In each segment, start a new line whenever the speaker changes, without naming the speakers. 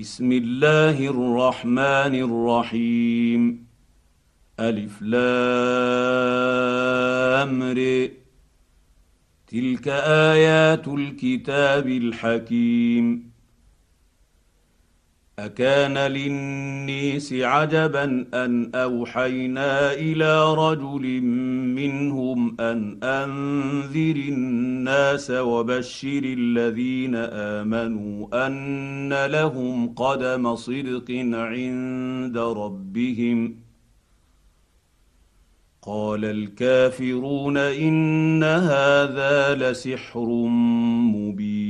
بسم الله الرحمن الرحيم. ألف لام تلك آيات الكتاب الحكيم. أكان للنيس عجبا أن أوحينا إلى رجل منهم أن أنذر الناس وبشر الذين آمنوا أن لهم قدم صدق عند ربهم. قال الكافرون إن هذا لسحر مبين.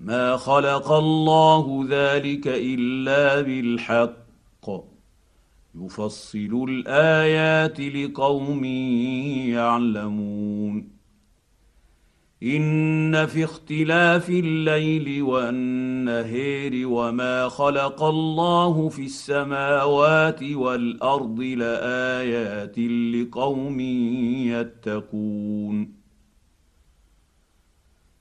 ما خلق الله ذلك الا بالحق. يفصل الايات لقوم يعلمون. ان في اختلاف الليل والنهير وما خلق الله في السماوات والارض لايات لقوم يتقون.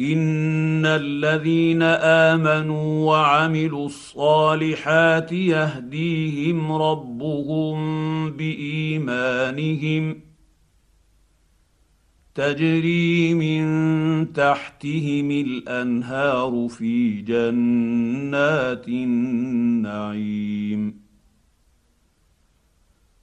ان الذين امنوا وعملوا الصالحات يهديهم ربهم بايمانهم تجري من تحتهم الانهار في جنات النعيم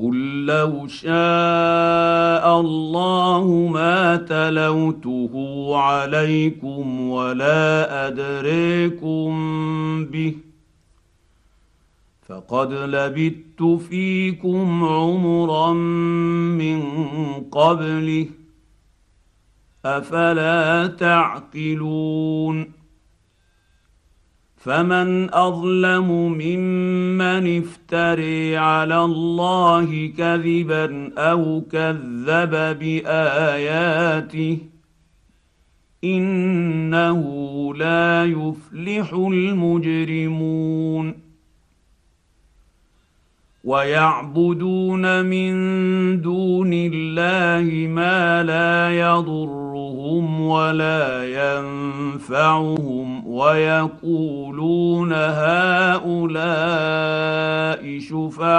قل لو شاء الله ما تلوته عليكم ولا ادريكم به فقد لبثت فيكم عمرا من قبله افلا تعقلون فمن أظلم ممن افتري على الله كذبا أو كذب بآياته إنه لا يفلح المجرمون ويعبدون من دون الله ما لا يضرهم ولا ينفعهم ويقولون هؤلاء شفعاؤنا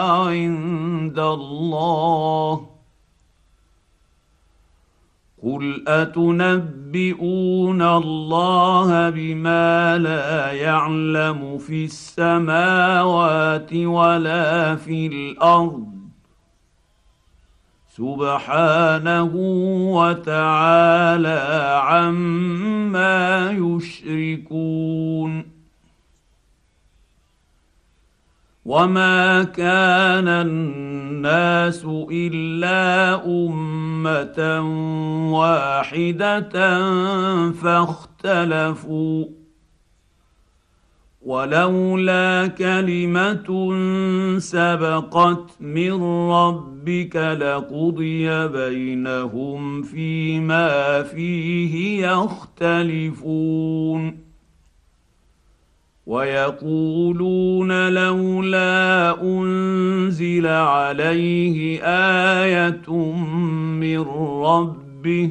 عند الله قل اتنبئون الله بما لا يعلم في السماوات ولا في الأرض سبحانه وتعالى عما يشركون. وما كان الناس الا امه واحدة فاختلفوا ولولا كلمة سبقت من ربك لقضي بينهم فيما فيه يختلفون. ويقولون لولا أنزل عليه آية من ربه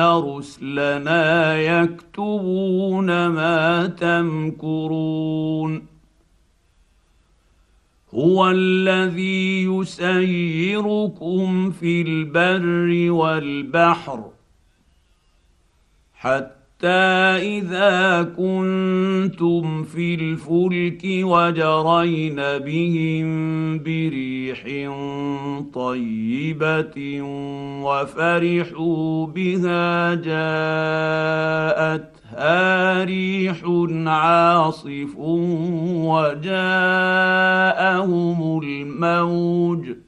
رسلنا يكتبون ما تمكرون هو الذي يسيركم في البر والبحر حتى إذا كنتم في الفلك وجرين بهم بريح طيبة وفرحوا بها جاءتها ريح عاصف وجاءهم الموج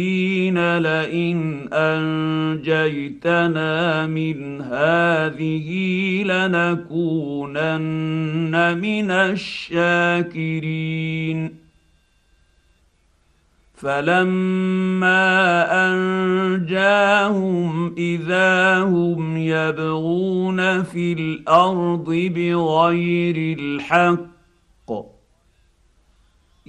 الدين لئن أنجيتنا من هذه لنكونن من الشاكرين. فلما أنجاهم إذا هم يبغون في الأرض بغير الحق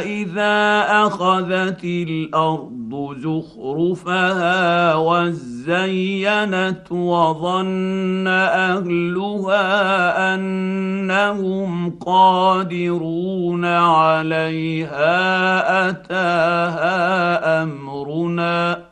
اذا اخذت الأرض زخرفها وزينت وظن اهلها انهم قادرون عليها اتاها امرنا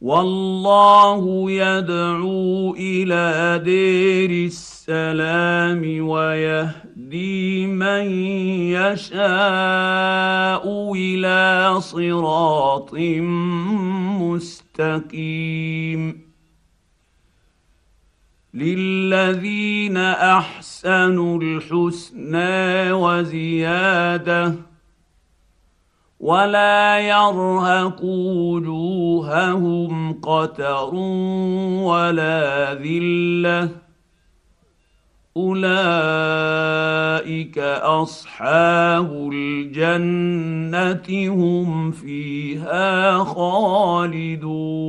والله يدعو إلى دير السلام ويهدي من يشاء إلى صراط مستقيم. للذين أحسنوا الحسنى وزيادة ولا يرهق وجوههم قتر ولا ذلة. أولئك أصحاب الجنة هم فيها خالدون.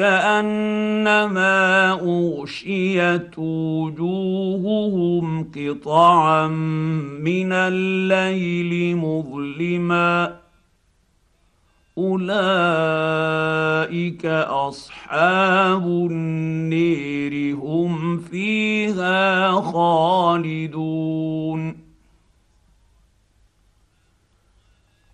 كأنما أغشيت وجوههم قطعا من الليل مظلما. أولئك أصحاب النير هم فيها خالدون.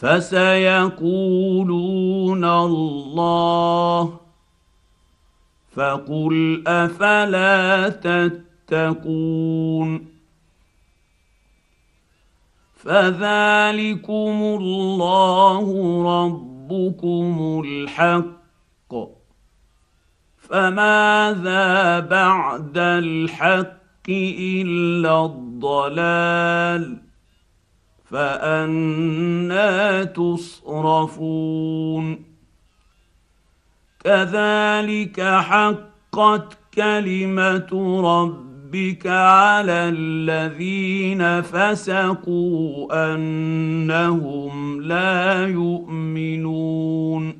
فسيقولون الله فقل أفلا تتقون فذلكم الله ربكم الحق فماذا بعد الحق إلا الضلال فأنا تصرفون. كذلك حقت كلمة ربك على الذين فسقوا أنهم لا يؤمنون.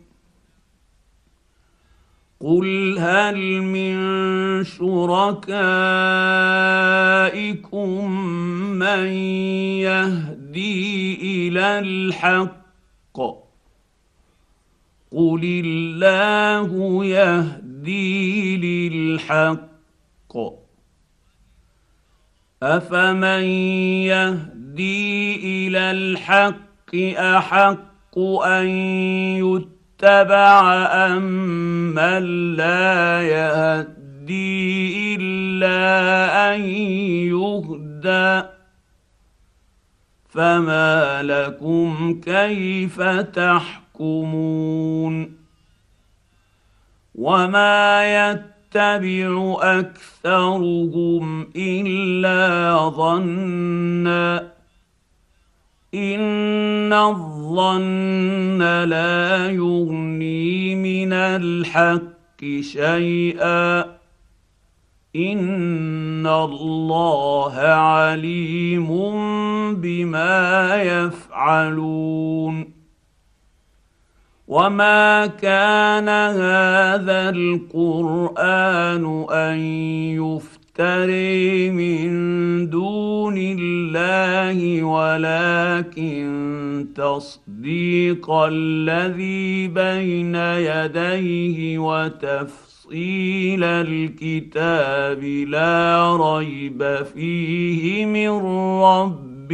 قل هل من شركائكم من يهدي إلى الحق قل الله يهدي للحق افمن يهدي إلى الحق احق ان يتبع اتبع أمن لا يهدي إلا أن يهدى. فما لكم كيف تحكمون؟ وما يتبع أكثرهم إلا ظنّا. ان الظن لا يغني من الحق شيئا ان الله عليم بما يفعلون وما كان هذا القران ان يفتح يفتري من دون الله ولكن تصديق الذي بين يديه وتفصيل الكتاب لا ريب فيه من رب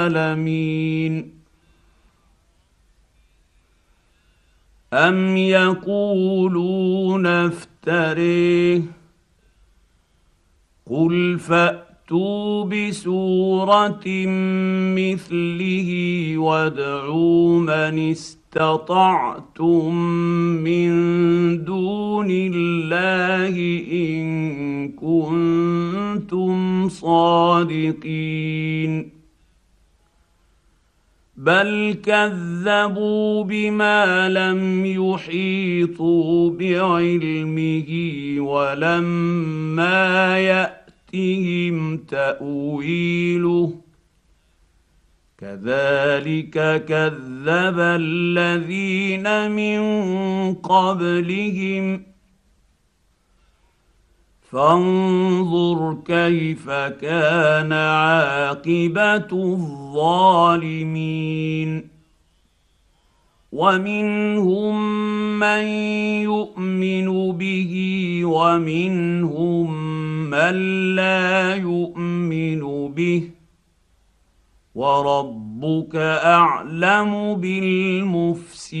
العالمين. أم يقولون افتريه؟ قل فاتوا بسوره مثله وادعوا من استطعتم من دون الله ان كنتم صادقين بل كذبوا بما لم يحيطوا بعلمه ولما ياتهم تأويله. كذلك كذب الذين من قبلهم. فانظر كيف كان عاقبة الظالمين. ومنهم من يؤمن به ومنهم من لا يؤمن به وربك اعلم بالمفسدين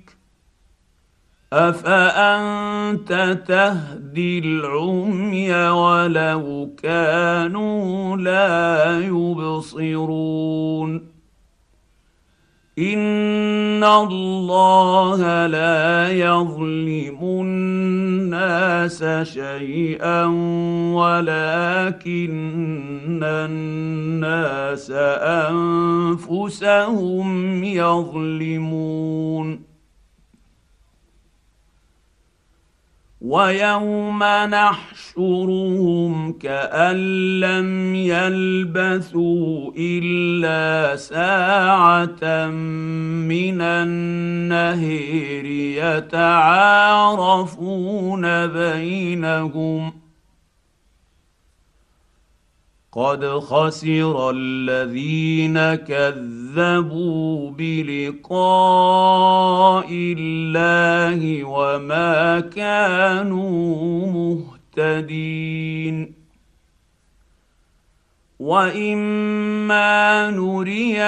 افانت تهدي العمي ولو كانوا لا يبصرون ان الله لا يظلم الناس شيئا ولكن الناس انفسهم يظلمون ويوم نحشرهم كأن لم يلبثوا إلا ساعة من النهير يتعارفون بينهم قد خسر الذين كذبوا بلقاء الله وما كانوا مهتدين واما نرينك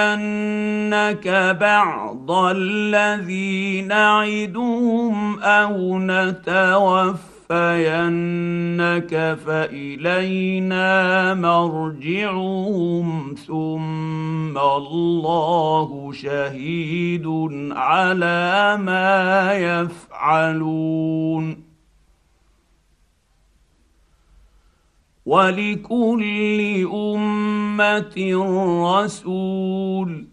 بعض الذي نعدهم أو نتوفى نتوفينك فإلينا مرجعهم ثم الله شهيد على ما يفعلون ولكل أمة رسول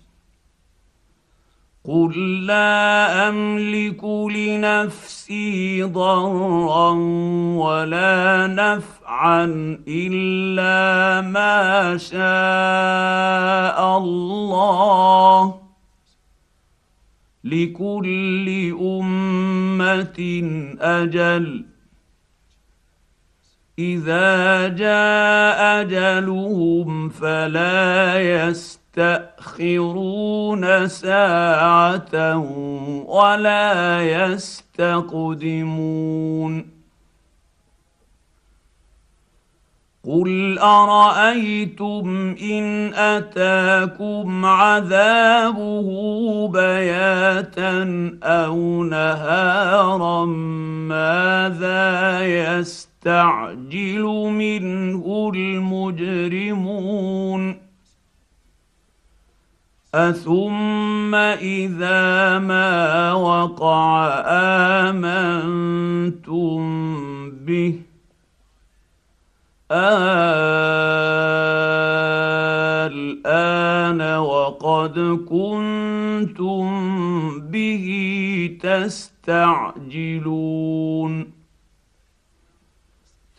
قل لا املك لنفسي ضرا ولا نفعا الا ما شاء الله لكل امه أجل اذا جاء اجلهم فلا يستطيعون يستأخرون ساعة ولا يستقدمون. قل ارايتم ان اتاكم عذابه بياتا أو نهارا ماذا يستعجل منه المجرمون؟ اثم اذا ما وقع امنتم به الان وقد كنتم به تستعجلون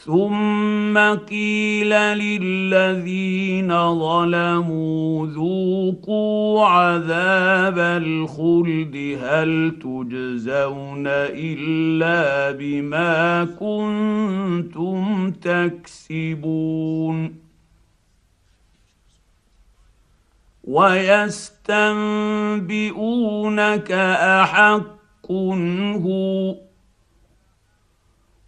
ثم قيل للذين ظلموا ذوقوا عذاب الخلد هل تجزون الا بما كنتم تكسبون ويستنبئونك احق هو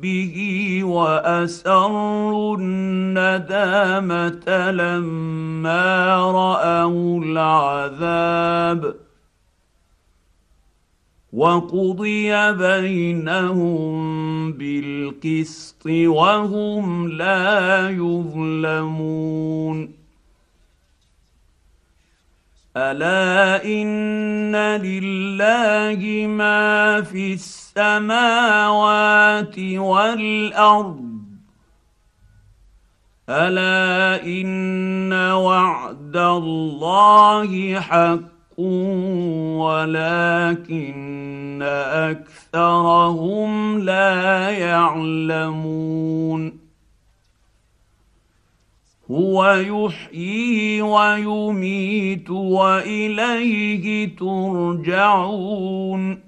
به وأسروا الندامة لما رأوا العذاب وقضي بينهم بالقسط وهم لا يظلمون ألا إن لله ما في السماوات والأرض. ألا إن وعد الله حق ولكن أكثرهم لا يعلمون. هو يحيي ويميت وإليه ترجعون.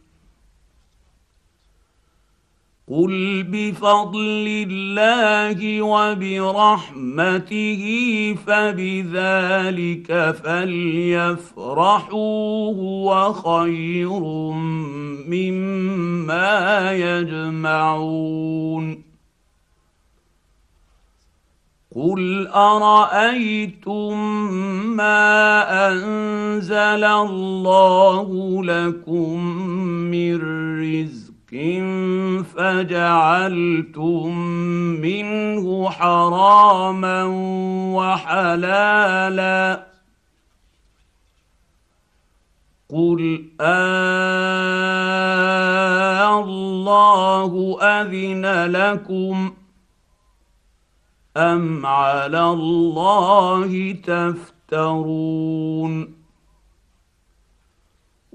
قل بفضل الله وبرحمته فبذلك فليفرحوا هو خير مما يجمعون قل ارايتم ما انزل الله لكم من رزق فجعلتم منه حراما وحلالا قل آه الله اذن لكم ام على الله تفترون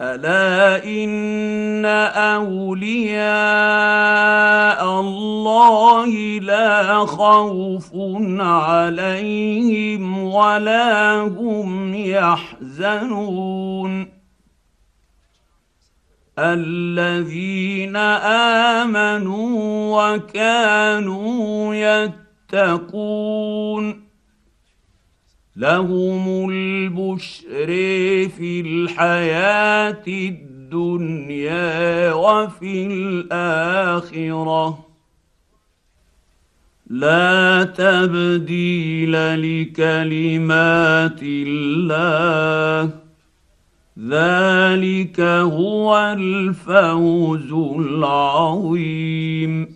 الا ان اولياء الله لا خوف عليهم ولا هم يحزنون الذين امنوا وكانوا يتقون لهم البشر في الحياة الدنيا وفي الاخره لا تبديل لكلمات الله ذلك هو الفوز العظيم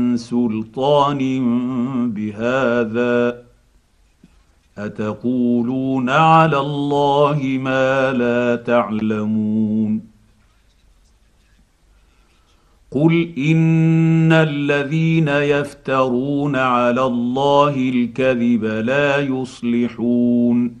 سلطان بهذا أتقولون على الله ما لا تعلمون قل إن الذين يفترون على الله الكذب لا يصلحون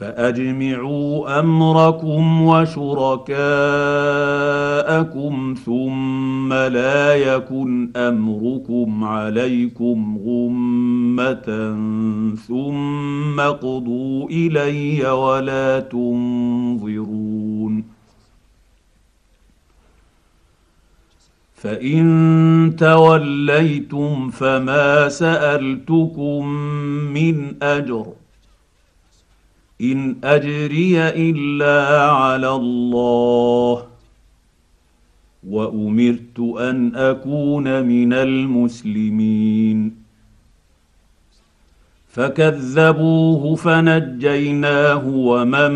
فأجمعوا أمركم وشركاءكم ثم لا يكن أمركم عليكم غمة ثم اقضوا إلي ولا تنظرون فإن توليتم فما سألتكم من أجر إن أجري إلا على الله. وأمرت أن أكون من المسلمين. فكذبوه فنجيناه ومن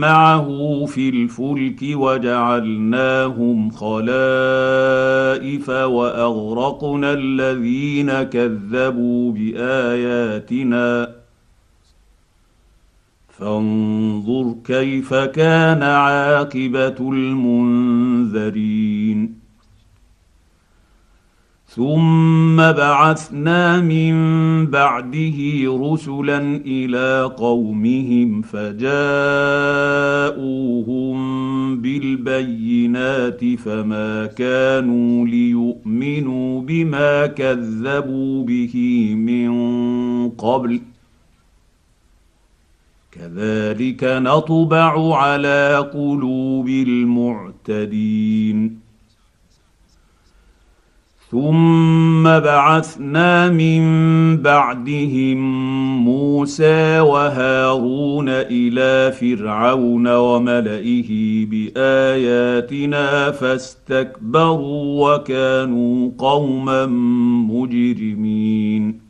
معه في الفلك وجعلناهم خلائف وأغرقنا الذين كذبوا بآياتنا. فانظر كيف كان عاقبة المنذرين. ثم بعثنا من بعده رسلا إلى قومهم فجاءوهم بالبينات فما كانوا ليؤمنوا بما كذبوا به من قبل. كذلك نطبع على قلوب المعتدين. ثم بعثنا من بعدهم موسى وهارون إلى فرعون وملئه بآياتنا فاستكبروا وكانوا قوما مجرمين.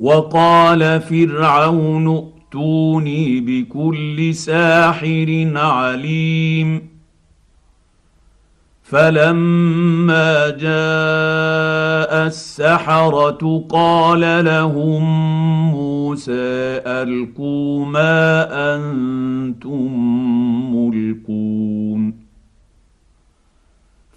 وقال فرعون ائتوني بكل ساحر عليم. فلما جاء السحرة قال لهم موسى ألقوا ما أنتم ملقون.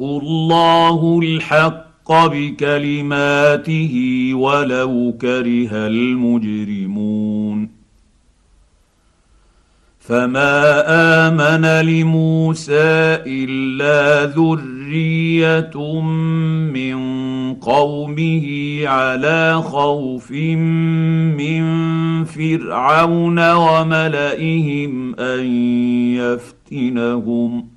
الله الحق بكلماته ولو كره المجرمون فما امن لموسى الا ذريه من قومه على خوف من فرعون وملئهم ان يفتنهم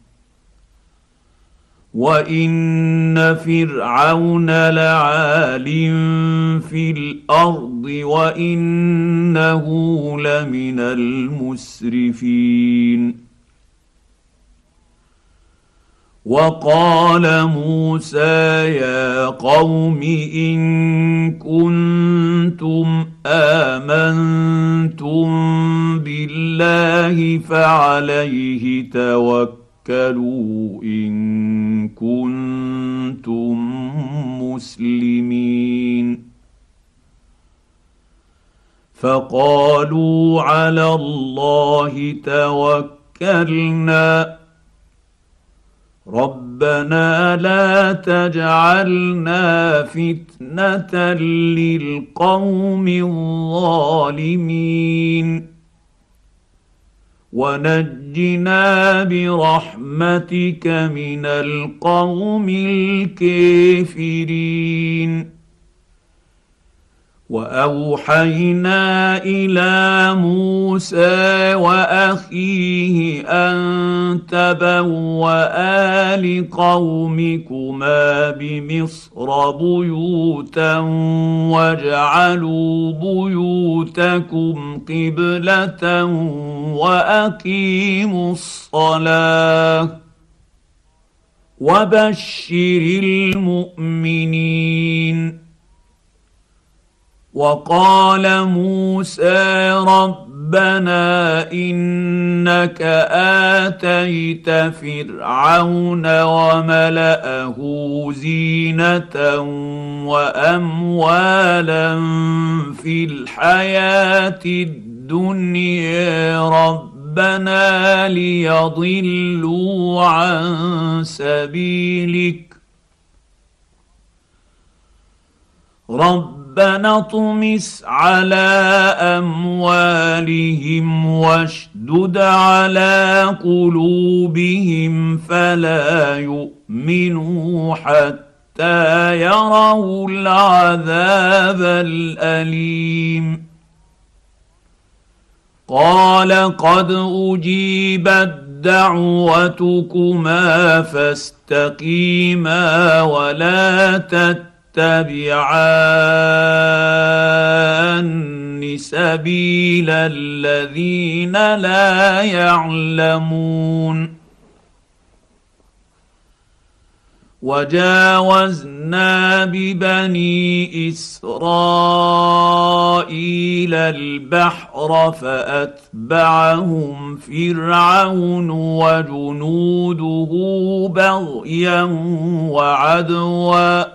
وان فرعون لعال في الأرض وانه لمن المسرفين وقال موسى يا قوم ان كنتم امنتم بالله فعليه توكلوا توكلوا إن كنتم مسلمين. فقالوا على الله توكلنا. ربنا لا تجعلنا فتنة للقوم الظالمين. ونجنا برحمتك من القوم الكافرين. وأوحينا إلى موسى وأخيه أن تبوأ لقومكما بمصر بيوتا واجعلوا بيوتكم قبلة وأقيموا الصلاة وبشر المؤمنين. وقال موسى رب ربنا إنك آتيت فرعون وملأه زينة وأموالا في الحياة الدنيا. ربنا ليضلوا عن سبيلك. ربنا اطمس على أموالهم واشدد على قلوبهم فلا يؤمنوا حتى يروا العذاب الأليم. قال قد أجيبت دعوتكما فاستقيما ولا تتبعوا تتبعان سبيل الذين لا يعلمون. وجاوزنا ببني إسرائيل البحر فأتبعهم فرعون وجنوده بغيا وعدوا.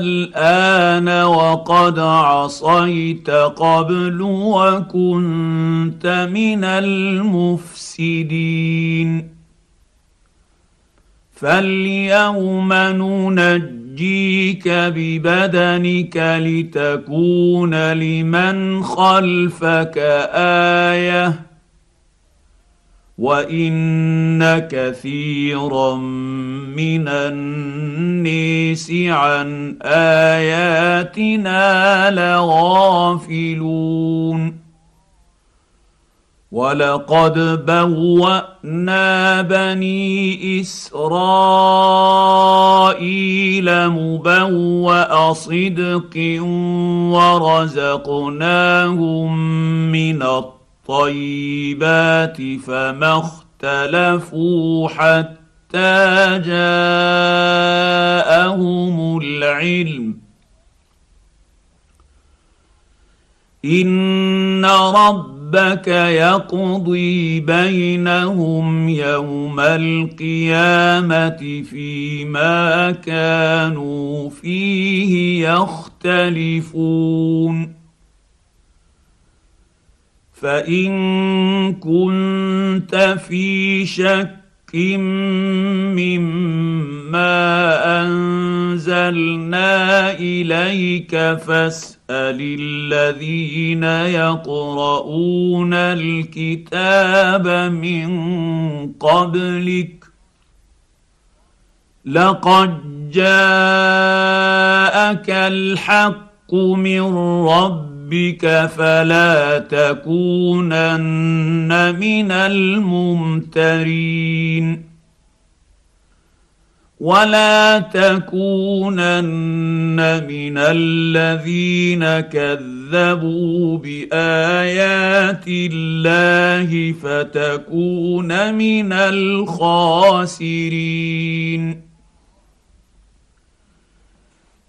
الآن وقد عصيت قبل وكنت من المفسدين. فاليوم ننجيك ببدنك لتكون لمن خلفك آية. وان كثيرا من النيس عن اياتنا لغافلون ولقد بوانا بني اسرائيل مبوا صدق ورزقناهم من الطيب الطيبات فما اختلفوا حتى جاءهم العلم. إن ربك يقضي بينهم يوم القيامة فيما كانوا فيه يختلفون. فإن كنت في شك مما أنزلنا إليك فاسأل الذين يقرؤون الكتاب من قبلك لقد جاءك الحق من ربك ربك فلا تكونن من الممترين. ولا تكونن من الذين كذبوا بآيات الله فتكون من الخاسرين.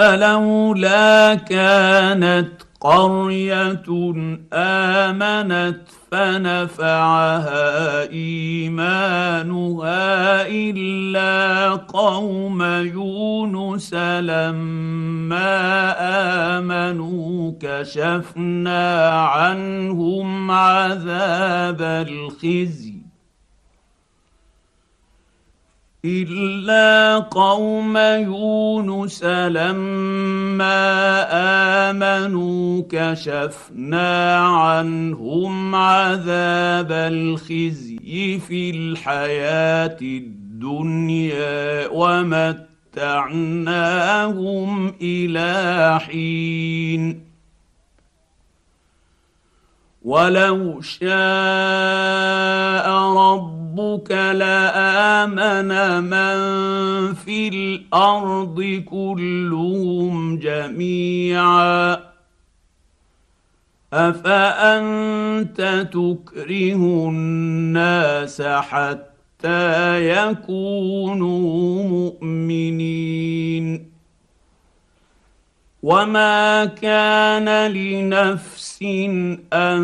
فلولا كانت قرية آمنت فنفعها إيمانها إلا قوم يونس لما آمنوا كشفنا عنهم عذاب الخزي. إلا قوم يونس لما آمنوا كشفنا عنهم عذاب الخزي في الحياة الدنيا ومتعناهم إلى حين. ولو شاء ربك لآمن من في الأرض كلهم جميعا. أفأنت تكره الناس حتى يكونوا مؤمنين؟ وما كان لنفس ان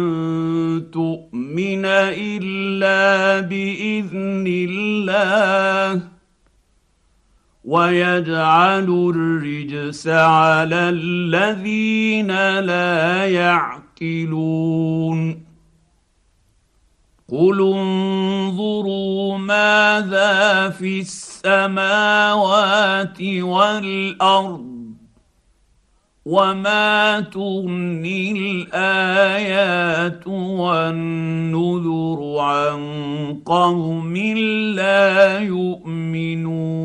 تؤمن الا باذن الله ويجعل الرجس على الذين لا يعقلون قل انظروا ماذا في السماوات والارض وما تغني الايات والنذر عن قوم لا يؤمنون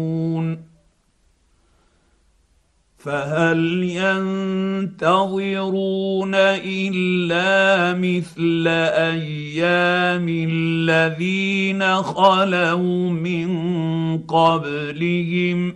فهل ينتظرون الا مثل أيام الذين خلوا من قبلهم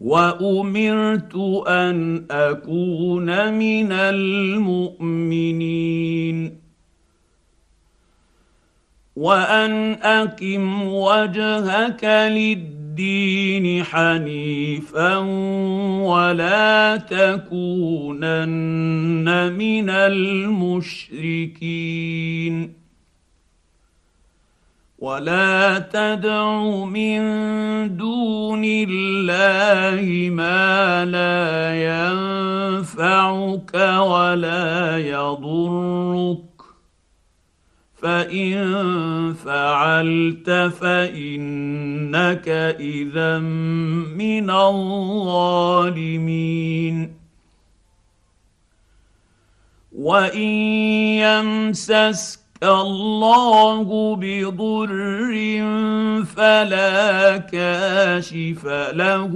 وأمرت أن أكون من المؤمنين. وأن أقم وجهك للدين حنيفا ولا تكونن من المشركين. ولا تدع من دون الله ما لا ينفعك ولا يضرك. فإن فعلت فإنك اذا من الظالمين. وإن يمسسك الله بضر فلا كاشف له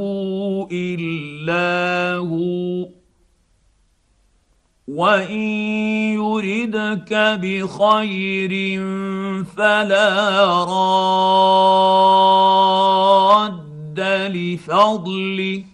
إلا هو. وإن يردك بخير فلا راد لفضله.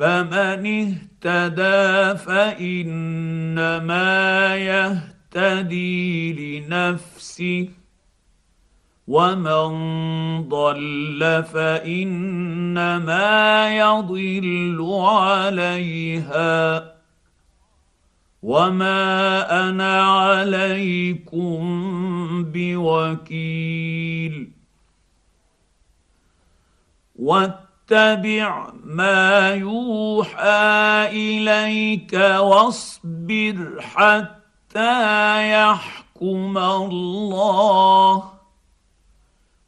فمن اهتدى فإنما يهتدي لنفسه ومن ضل فإنما يضل عليها وما أنا عليكم بوكيل. واتبع ما يوحى إليك واصبر حتى يحكم الله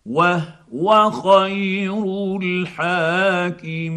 وهو خير الحاكمين.